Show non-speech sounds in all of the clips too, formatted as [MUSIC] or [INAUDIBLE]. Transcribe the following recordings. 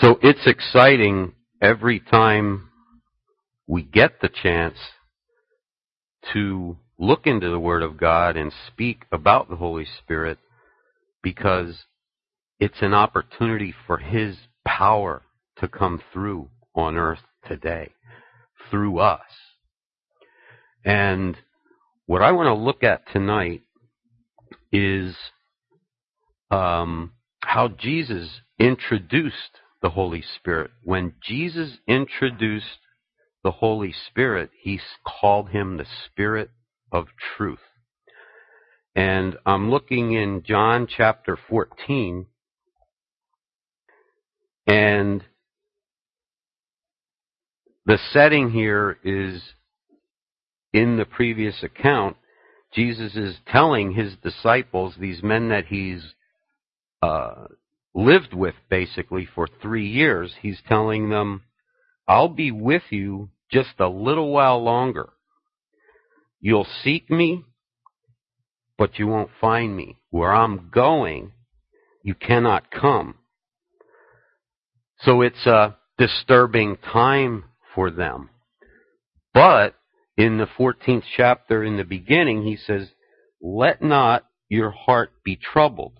So it's exciting every time we get the chance to look into the Word of God and speak about the Holy Spirit because it's an opportunity for His power to come through on earth today through us. And what I want to look at tonight is um, how Jesus introduced the Holy Spirit. When Jesus introduced the Holy Spirit, he called him the Spirit of truth. And I'm looking in John chapter 14, and the setting here is in the previous account, Jesus is telling his disciples, these men that he's uh, lived with basically for three years, he's telling them, I'll be with you just a little while longer. You'll seek me, but you won't find me. Where I'm going, you cannot come. So it's a disturbing time for them. But in the 14th chapter, in the beginning, he says, Let not your heart be troubled.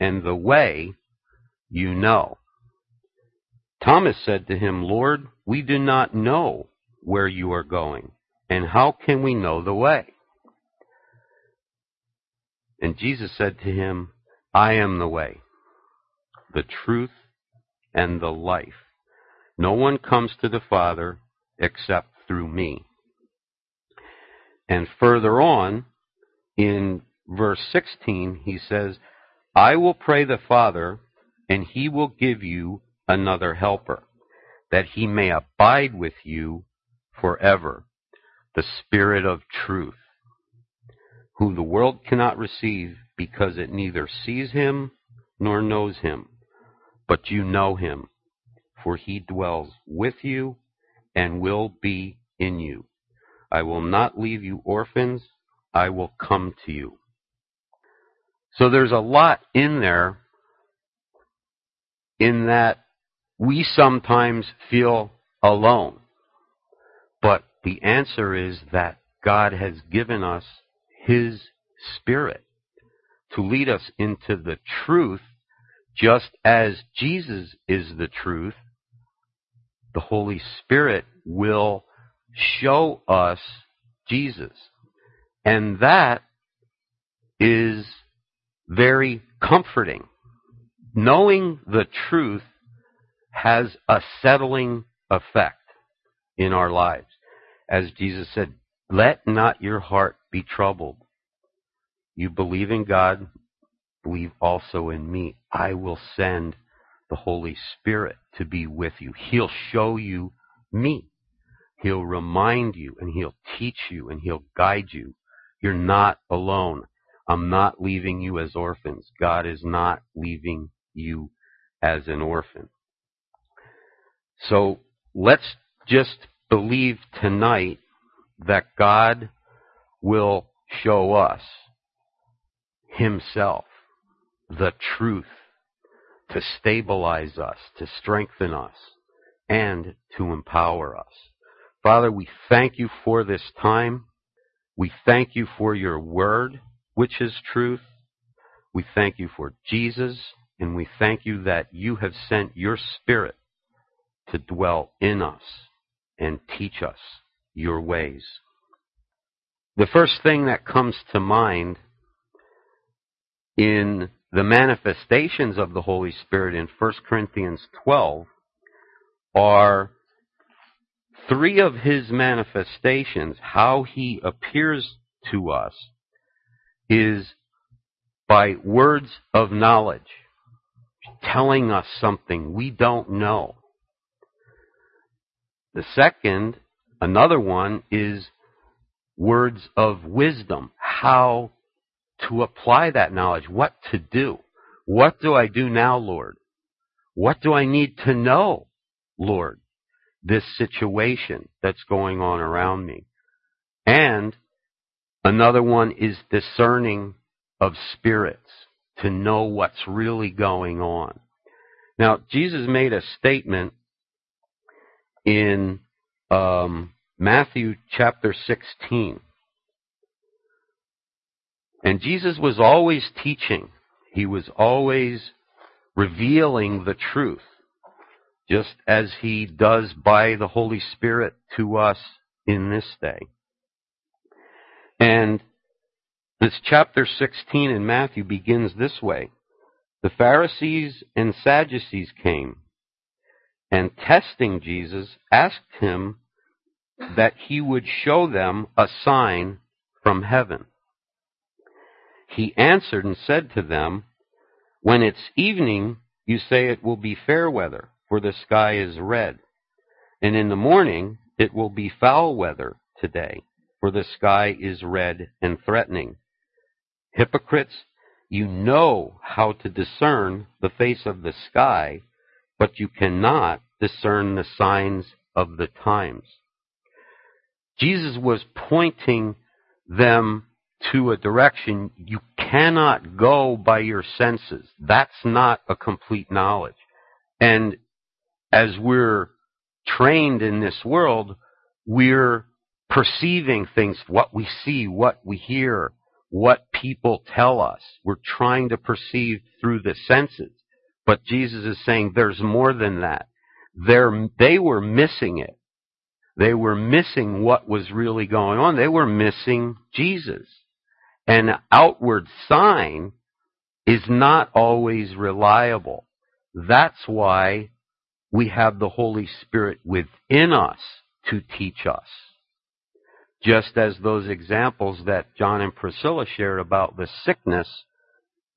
and the way you know. Thomas said to him, Lord, we do not know where you are going, and how can we know the way? And Jesus said to him, I am the way, the truth, and the life. No one comes to the Father except through me. And further on, in verse 16, he says, I will pray the Father, and he will give you another helper, that he may abide with you forever, the Spirit of truth, who the world cannot receive because it neither sees him nor knows him. But you know him, for he dwells with you and will be in you. I will not leave you orphans. I will come to you. So there's a lot in there in that we sometimes feel alone. But the answer is that God has given us His Spirit to lead us into the truth, just as Jesus is the truth. The Holy Spirit will show us Jesus. And that is very comforting. Knowing the truth has a settling effect in our lives. As Jesus said, let not your heart be troubled. You believe in God, believe also in me. I will send the Holy Spirit to be with you. He'll show you me. He'll remind you and he'll teach you and he'll guide you. You're not alone. I'm not leaving you as orphans. God is not leaving you as an orphan. So let's just believe tonight that God will show us Himself, the truth, to stabilize us, to strengthen us, and to empower us. Father, we thank you for this time. We thank you for your word, which is truth. We thank you for Jesus, and we thank you that you have sent your spirit to dwell in us and teach us your ways. The first thing that comes to mind in the manifestations of the Holy Spirit in 1 Corinthians 12 are three of his manifestations, how he appears to us, is by words of knowledge, telling us something we don't know. The second, another one, is words of wisdom. How to apply that knowledge, what to do. What do I do now, Lord? What do I need to know, Lord? This situation that's going on around me. And another one is discerning of spirits to know what's really going on. Now, Jesus made a statement in um, Matthew chapter 16. And Jesus was always teaching. He was always revealing the truth, just as he does by the Holy Spirit to us in this day. And this chapter 16 in Matthew begins this way. The Pharisees and Sadducees came and testing Jesus asked him that he would show them a sign from heaven. He answered and said to them, When it's evening, you say it will be fair weather, for the sky is red. And in the morning, it will be foul weather today, for the sky is red and threatening. Hypocrites, you know how to discern the face of the sky, but you cannot discern the signs of the times. Jesus was pointing them to a direction you cannot go by your senses. That's not a complete knowledge. And as we're trained in this world, we're perceiving things, what we see, what we hear, what people tell us. We're trying to perceive through the senses. But Jesus is saying there's more than that. They're, they were missing it. They were missing what was really going on. They were missing Jesus. An outward sign is not always reliable. That's why we have the Holy Spirit within us to teach us. Just as those examples that John and Priscilla shared about the sickness,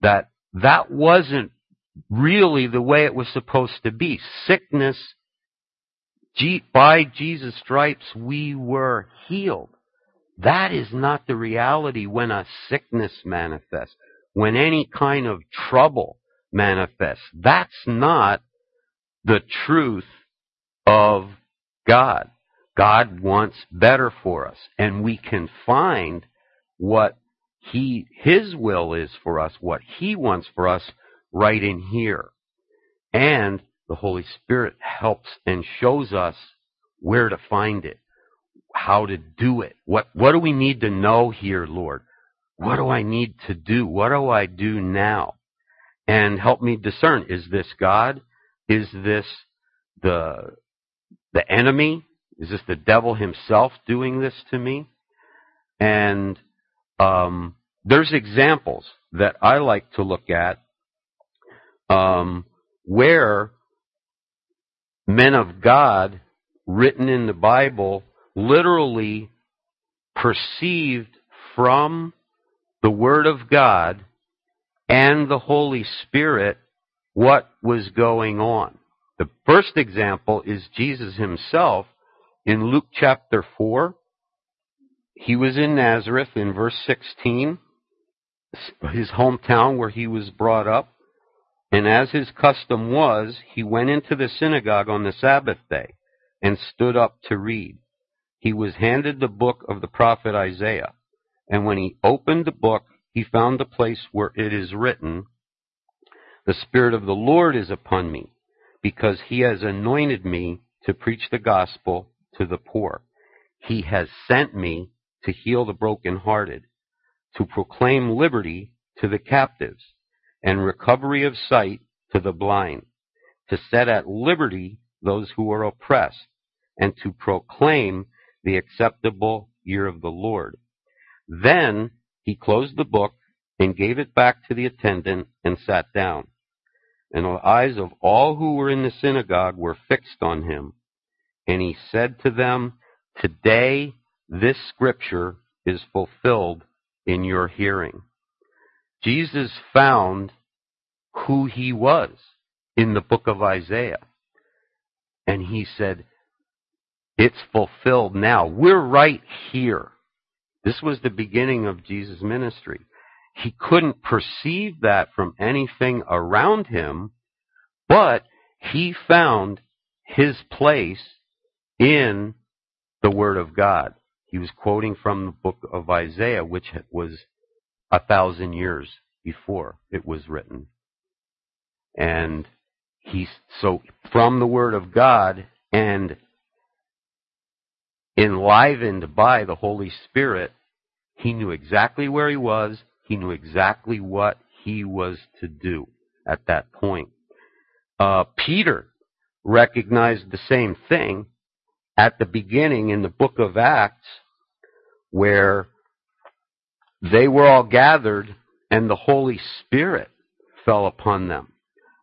that that wasn't really the way it was supposed to be. Sickness, by Jesus' stripes, we were healed. That is not the reality when a sickness manifests, when any kind of trouble manifests. That's not the truth of God. God wants better for us, and we can find what he, his will is for us, what he wants for us right in here. And the Holy Spirit helps and shows us where to find it, how to do it. What, what do we need to know here, Lord? What do I need to do? What do I do now? And help me discern, is this God? Is this the, the enemy? Is this the devil himself doing this to me? And um, there's examples that I like to look at um, where men of God written in the Bible literally perceived from the Word of God and the Holy Spirit what was going on. The first example is Jesus himself in Luke chapter 4. He was in Nazareth in verse 16, his hometown where he was brought up. And as his custom was, he went into the synagogue on the Sabbath day and stood up to read. He was handed the book of the prophet Isaiah. And when he opened the book, he found the place where it is written, The Spirit of the Lord is upon me, because he has anointed me to preach the gospel to the poor. He has sent me to heal the brokenhearted, to proclaim liberty to the captives and recovery of sight to the blind, to set at liberty those who are oppressed, and to proclaim the acceptable year of the Lord. Then he closed the book and gave it back to the attendant and sat down. And the eyes of all who were in the synagogue were fixed on him. And he said to them, Today this scripture is fulfilled in your hearing. Jesus found who he was in the book of Isaiah. And he said, It's fulfilled now. We're right here. This was the beginning of Jesus' ministry. He couldn't perceive that from anything around him, but he found his place in the Word of God. He was quoting from the book of Isaiah, which was a thousand years before it was written. And he, so from the Word of God and enlivened by the Holy Spirit, he knew exactly where he was. He knew exactly what he was to do at that point. Uh, Peter recognized the same thing at the beginning in the book of Acts, where they were all gathered and the Holy Spirit fell upon them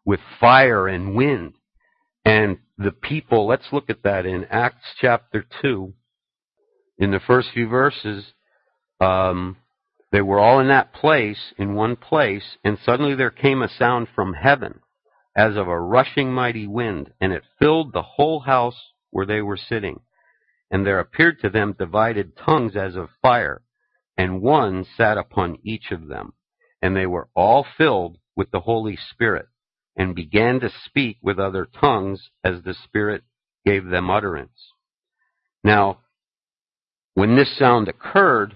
with fire and wind. And the people, let's look at that in Acts chapter 2. In the first few verses, um, they were all in that place, in one place, and suddenly there came a sound from heaven as of a rushing mighty wind, and it filled the whole house where they were sitting. And there appeared to them divided tongues as of fire, and one sat upon each of them. And they were all filled with the Holy Spirit, and began to speak with other tongues as the Spirit gave them utterance. Now, when this sound occurred,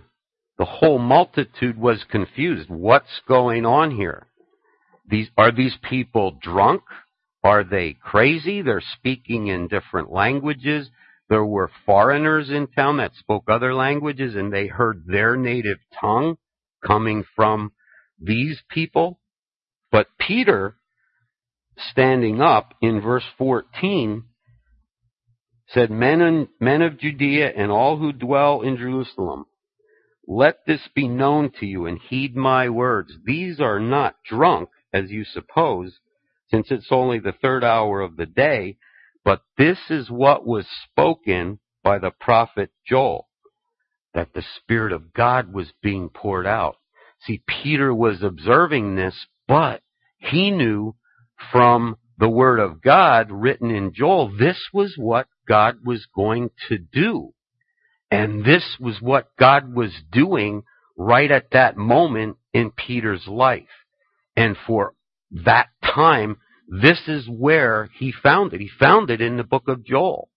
the whole multitude was confused. What's going on here? These, are these people drunk? Are they crazy? They're speaking in different languages. There were foreigners in town that spoke other languages and they heard their native tongue coming from these people. But Peter, standing up in verse 14, said, men, and, men of Judea and all who dwell in Jerusalem, let this be known to you and heed my words. These are not drunk, as you suppose, since it's only the third hour of the day, but this is what was spoken by the prophet Joel, that the Spirit of God was being poured out. See, Peter was observing this, but he knew from the Word of God written in Joel, this was what God was going to do. And this was what God was doing right at that moment in Peter's life. And for that time, this is where he found it. He found it in the book of Joel.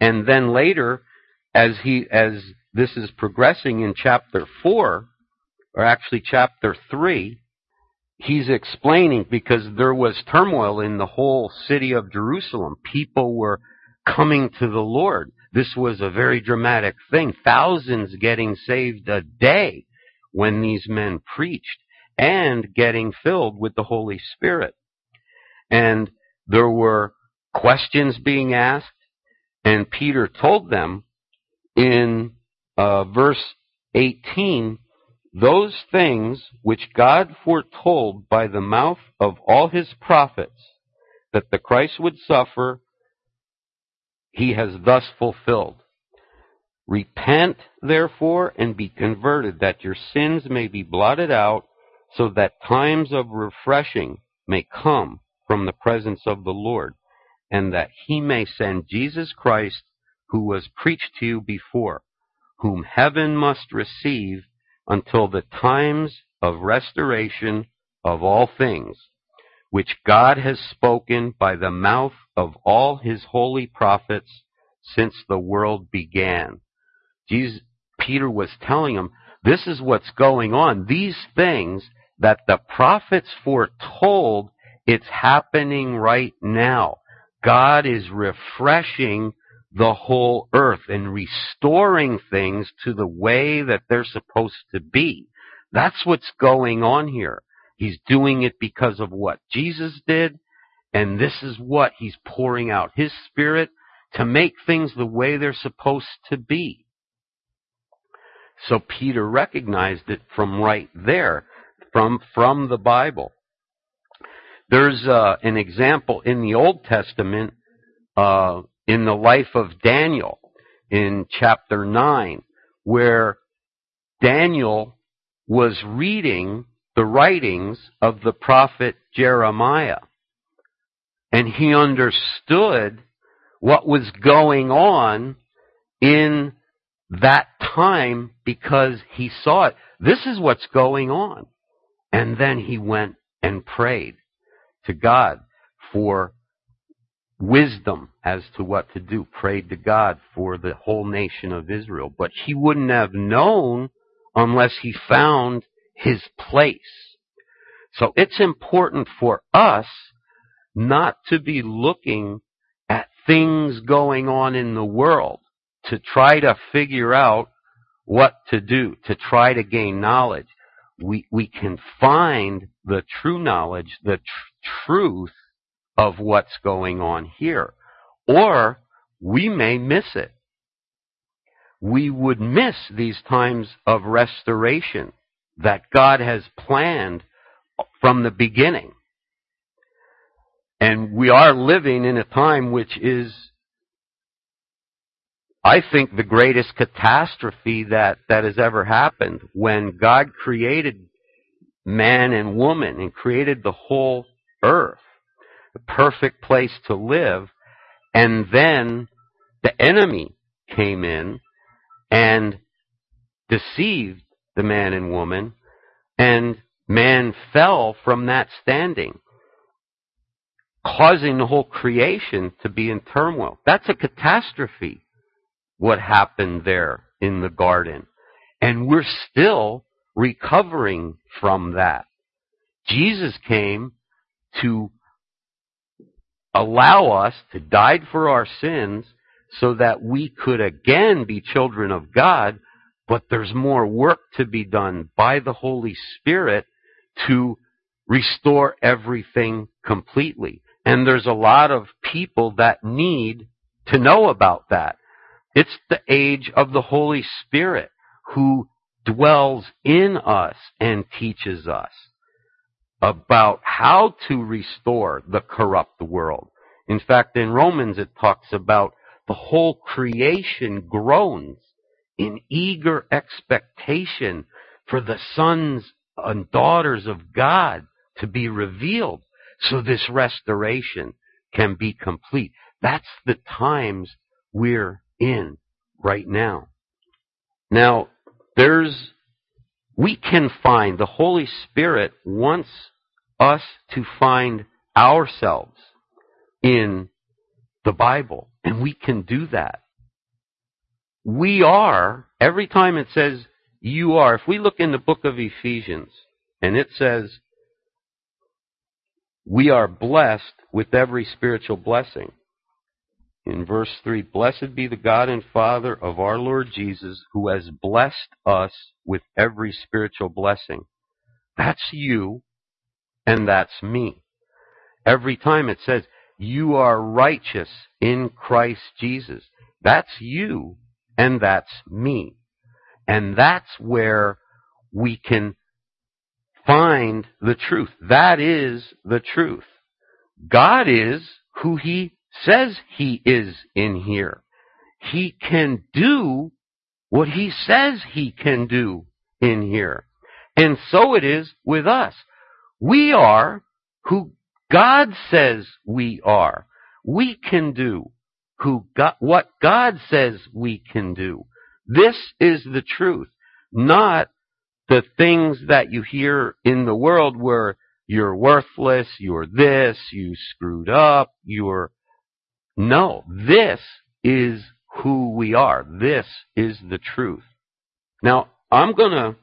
And then later, as he, as this is progressing in chapter four, or actually chapter three, he's explaining because there was turmoil in the whole city of Jerusalem. People were coming to the Lord. This was a very dramatic thing. Thousands getting saved a day when these men preached and getting filled with the Holy Spirit. And there were questions being asked, and Peter told them in uh, verse 18, those things which God foretold by the mouth of all his prophets that the Christ would suffer he has thus fulfilled. Repent, therefore, and be converted, that your sins may be blotted out, so that times of refreshing may come from the presence of the Lord, and that he may send Jesus Christ, who was preached to you before, whom heaven must receive until the times of restoration of all things, which God has spoken by the mouth of all his holy prophets since the world began. Jesus, Peter was telling him, this is what's going on. These things that the prophets foretold, it's happening right now. God is refreshing the whole earth and restoring things to the way that they're supposed to be. That's what's going on here. He's doing it because of what Jesus did, and this is what he's pouring out his spirit to make things the way they're supposed to be. So Peter recognized it from right there, from, from the Bible. There's uh, an example in the Old Testament uh, in the life of Daniel in chapter 9, where Daniel was reading the writings of the prophet Jeremiah. And he understood what was going on in that time because he saw it. This is what's going on. And then he went and prayed to God for wisdom as to what to do, prayed to God for the whole nation of Israel. But he wouldn't have known unless he found his place. So it's important for us not to be looking at things going on in the world to try to figure out what to do, to try to gain knowledge. We, we can find the true knowledge, the tr- truth of what's going on here. Or we may miss it. We would miss these times of restoration that God has planned from the beginning. And we are living in a time which is, I think, the greatest catastrophe that, that has ever happened. When God created man and woman and created the whole earth, the perfect place to live, and then the enemy came in and deceived the man and woman, and man fell from that standing causing the whole creation to be in turmoil. That's a catastrophe, what happened there in the garden. And we're still recovering from that. Jesus came to allow us to die for our sins so that we could again be children of God, but there's more work to be done by the Holy Spirit to restore everything completely. And there's a lot of people that need to know about that. It's the age of the Holy Spirit who dwells in us and teaches us about how to restore the corrupt world. In fact, in Romans it talks about the whole creation groans in eager expectation for the sons and daughters of God to be revealed so this restoration can be complete. That's the times we're in right now. Now, there's, we can find, the Holy Spirit wants us to find ourselves in the Bible, and we can do that. We are, every time it says you are, if we look in the book of Ephesians, and it says we are blessed with every spiritual blessing. In verse 3, Blessed be the God and Father of our Lord Jesus, who has blessed us with every spiritual blessing. That's you, and that's me. Every time it says, You are righteous in Christ Jesus. That's you, and that's me. And that's where we can find the truth. That is the truth. God is who He says He is in here. He can do what He says He can do in here. And so it is with us. We are who God says we are. We can do who God, what God says we can do. This is the truth, not the things that you hear in the world where you're worthless, you're this, you screwed up, you're, no, this is who we are. This is the truth. Now, I'm gonna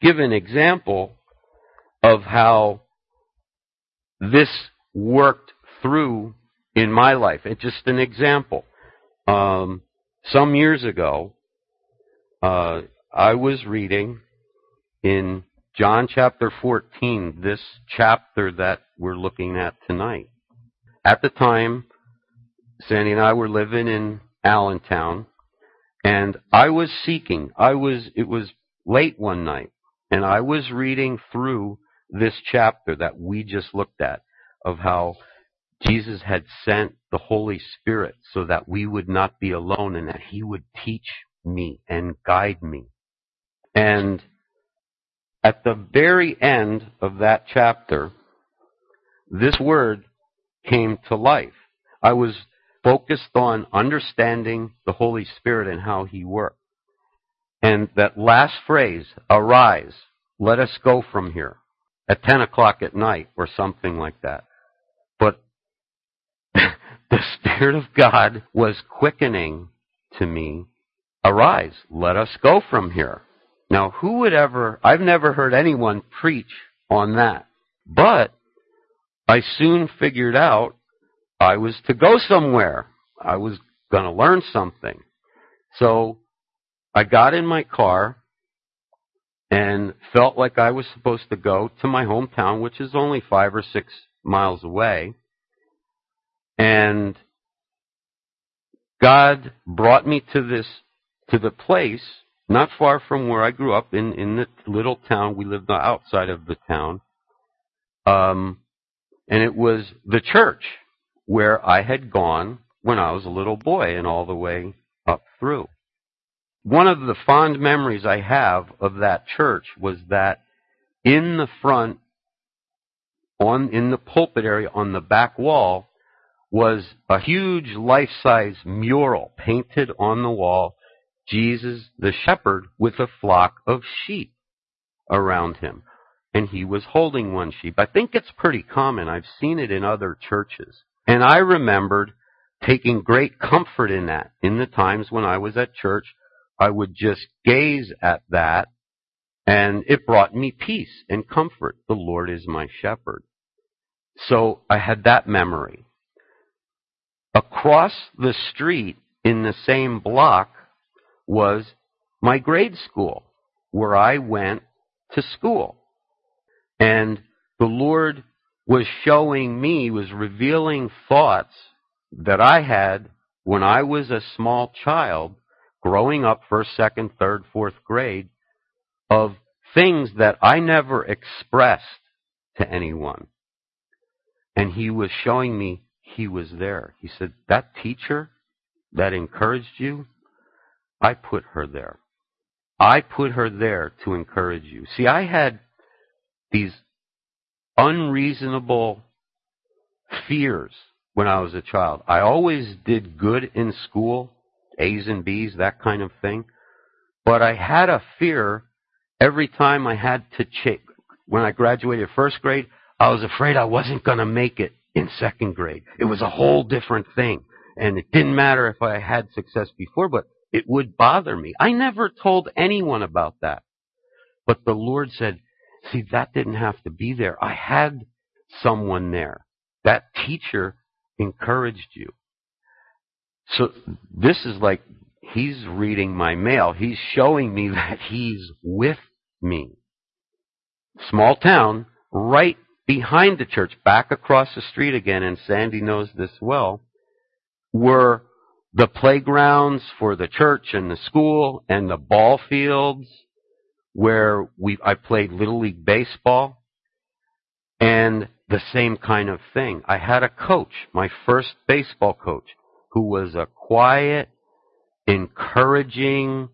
give an example of how this worked through in my life. It's just an example. Um, some years ago, uh, I was reading in John chapter 14, this chapter that we're looking at tonight. At the time, Sandy and I were living in Allentown, and I was seeking. I was, it was late one night, and I was reading through this chapter that we just looked at of how Jesus had sent the Holy Spirit so that we would not be alone and that He would teach me and guide me. And at the very end of that chapter, this word came to life. I was focused on understanding the Holy Spirit and how He worked. And that last phrase, arise, let us go from here, at 10 o'clock at night or something like that. But [LAUGHS] the Spirit of God was quickening to me, arise, let us go from here. Now, who would ever, I've never heard anyone preach on that. But I soon figured out I was to go somewhere. I was going to learn something. So I got in my car and felt like I was supposed to go to my hometown, which is only five or six miles away. And God brought me to this, to the place not far from where I grew up in, in the little town. We lived outside of the town. Um, and it was the church where I had gone when I was a little boy and all the way up through. One of the fond memories I have of that church was that in the front, on, in the pulpit area on the back wall, was a huge life-size mural painted on the wall Jesus the shepherd with a flock of sheep around him. And he was holding one sheep. I think it's pretty common. I've seen it in other churches. And I remembered taking great comfort in that. In the times when I was at church, I would just gaze at that and it brought me peace and comfort. The Lord is my shepherd. So I had that memory. Across the street in the same block was my grade school where I went to school. And the Lord was showing me, was revealing thoughts that I had when I was a small child, growing up first, second, third, fourth grade, of things that I never expressed to anyone. And he was showing me he was there. He said, That teacher that encouraged you, I put her there. I put her there to encourage you. See, I had these unreasonable fears when I was a child. I always did good in school, A's and B's, that kind of thing. But I had a fear every time I had to check. When I graduated first grade, I was afraid I wasn't going to make it in second grade. It was a whole different thing. And it didn't matter if I had success before, but it would bother me. I never told anyone about that. But the Lord said, see, that didn't have to be there. I had someone there. That teacher encouraged you. So this is like he's reading my mail. He's showing me [LAUGHS] that he's with me. Small town, right behind the church, back across the street again, and Sandy knows this well, were the playgrounds for the church and the school and the ball fields where we I played little league baseball and the same kind of thing. I had a coach, my first baseball coach, who was a quiet, encouraging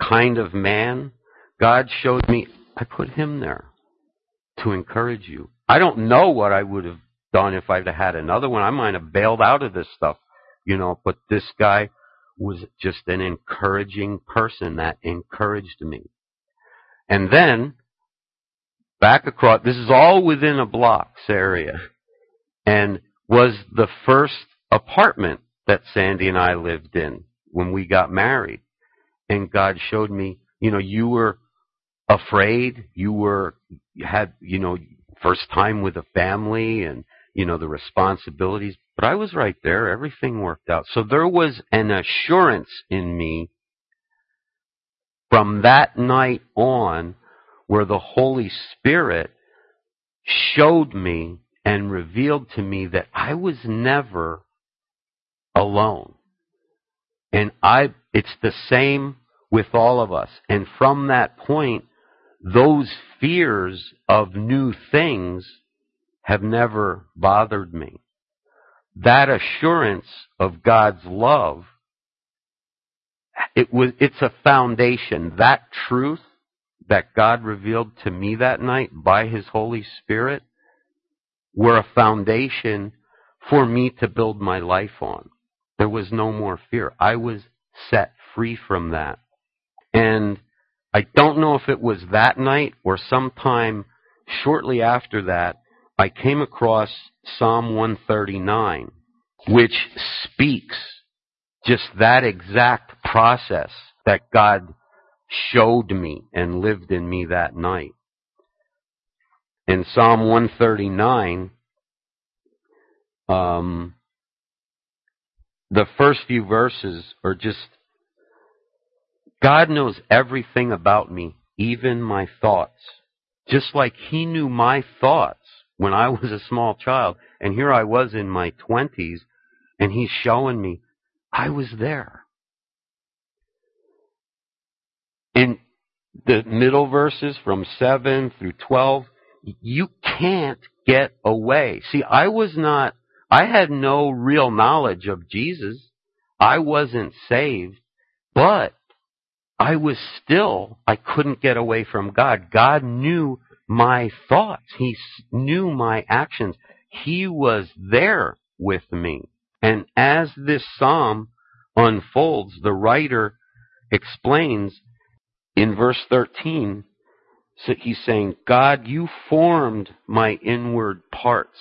kind of man. God showed me I put him there to encourage you. I don't know what I would have done if I'd had another one. I might have bailed out of this stuff you know, but this guy was just an encouraging person that encouraged me. And then, back across, this is all within a blocks area, and was the first apartment that Sandy and I lived in when we got married. And God showed me, you know, you were afraid, you were, had, you know, first time with a family and, you know, the responsibilities, but I was right there. Everything worked out. So there was an assurance in me from that night on where the Holy Spirit showed me and revealed to me that I was never alone. And I, it's the same with all of us. And from that point, those fears of new things have never bothered me that assurance of God's love, it was, it's a foundation. That truth that God revealed to me that night by His Holy Spirit were a foundation for me to build my life on. There was no more fear. I was set free from that. And I don't know if it was that night or sometime shortly after that, I came across Psalm 139, which speaks just that exact process that God showed me and lived in me that night. In Psalm 139, um, the first few verses are just God knows everything about me, even my thoughts. Just like He knew my thoughts when I was a small child. And here I was in my 20s, and He's showing me I was there. In the middle verses from 7 through 12, you can't get away. See, I was not, I had no real knowledge of Jesus. I wasn't saved, but I was still, I couldn't get away from God. God knew my thoughts. He knew my actions. He was there with me. And as this psalm unfolds, the writer explains in verse 13, so he's saying, God, you formed my inward parts.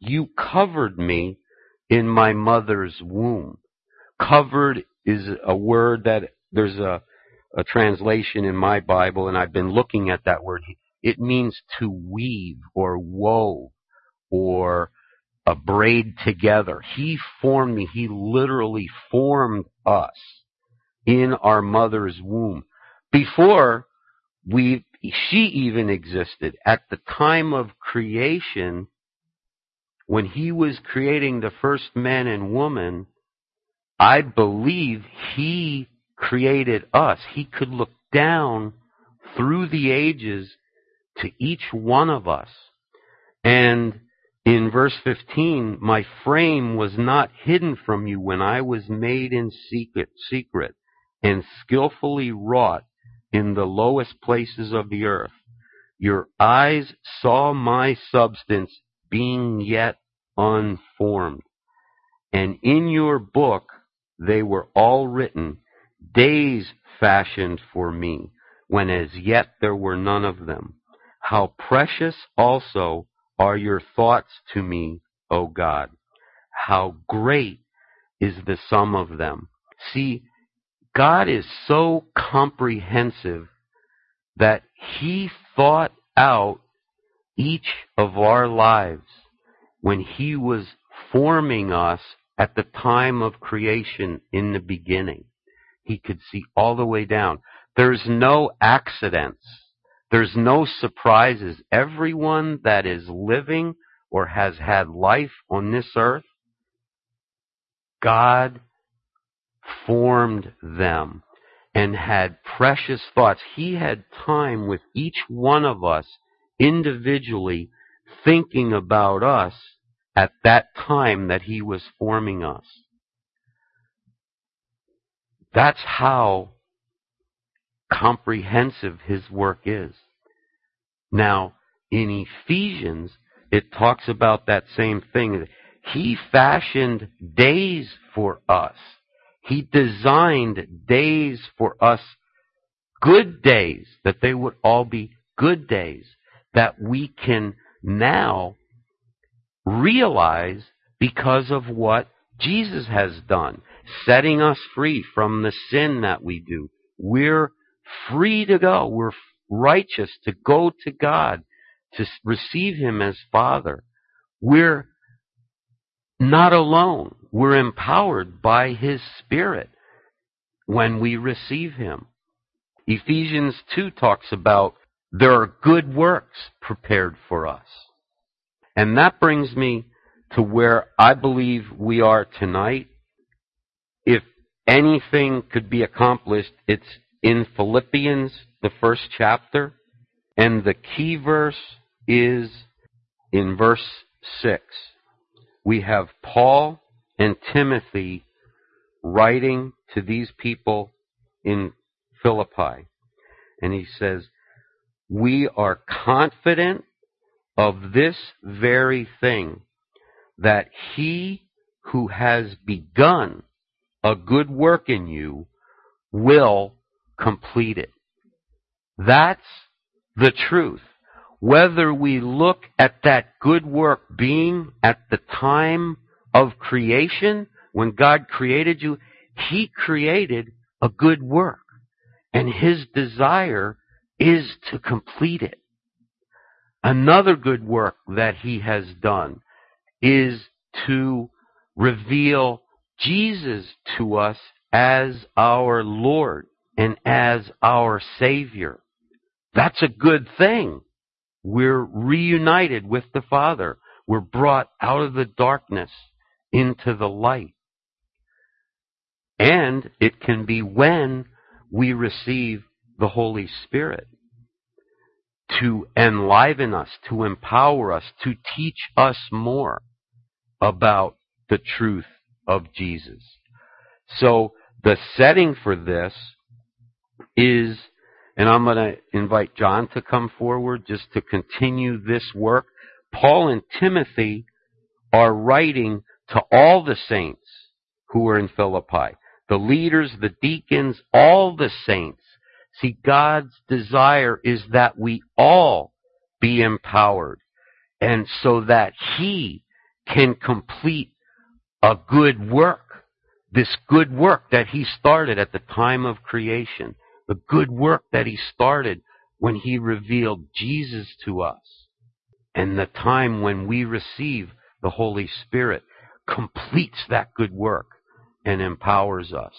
You covered me in my mother's womb. Covered is a word that there's a, a translation in my Bible, and I've been looking at that word. It means to weave or wove or a braid together. He formed me. He literally formed us in our mother's womb. Before we, she even existed at the time of creation, when he was creating the first man and woman, I believe he created us. He could look down through the ages to each one of us. And in verse 15, my frame was not hidden from you when I was made in secret, secret and skillfully wrought in the lowest places of the earth. Your eyes saw my substance being yet unformed. And in your book they were all written, days fashioned for me, when as yet there were none of them. How precious also are your thoughts to me, O God. How great is the sum of them. See, God is so comprehensive that He thought out each of our lives when He was forming us at the time of creation in the beginning. He could see all the way down. There's no accidents. There's no surprises. Everyone that is living or has had life on this earth, God formed them and had precious thoughts. He had time with each one of us individually thinking about us at that time that he was forming us. That's how comprehensive his work is. Now, in Ephesians, it talks about that same thing. He fashioned days for us. He designed days for us, good days, that they would all be good days, that we can now realize because of what Jesus has done, setting us free from the sin that we do. We're free to go. We're righteous to go to God, to receive Him as Father. We're not alone. We're empowered by His Spirit when we receive Him. Ephesians 2 talks about there are good works prepared for us. And that brings me to where I believe we are tonight. If anything could be accomplished, it's in Philippians, the first chapter, and the key verse is in verse 6. We have Paul and Timothy writing to these people in Philippi. And he says, We are confident of this very thing, that he who has begun a good work in you will complete it. That's the truth. Whether we look at that good work being at the time of creation, when God created you, He created a good work. And His desire is to complete it. Another good work that He has done is to reveal Jesus to us as our Lord and as our Savior. That's a good thing. We're reunited with the Father. We're brought out of the darkness into the light. And it can be when we receive the Holy Spirit to enliven us, to empower us, to teach us more about the truth of Jesus. So the setting for this is, and I'm going to invite John to come forward just to continue this work. Paul and Timothy are writing to all the saints who are in Philippi. The leaders, the deacons, all the saints. See, God's desire is that we all be empowered and so that He can complete a good work. This good work that He started at the time of creation. The good work that He started when He revealed Jesus to us. And the time when we receive the Holy Spirit completes that good work and empowers us.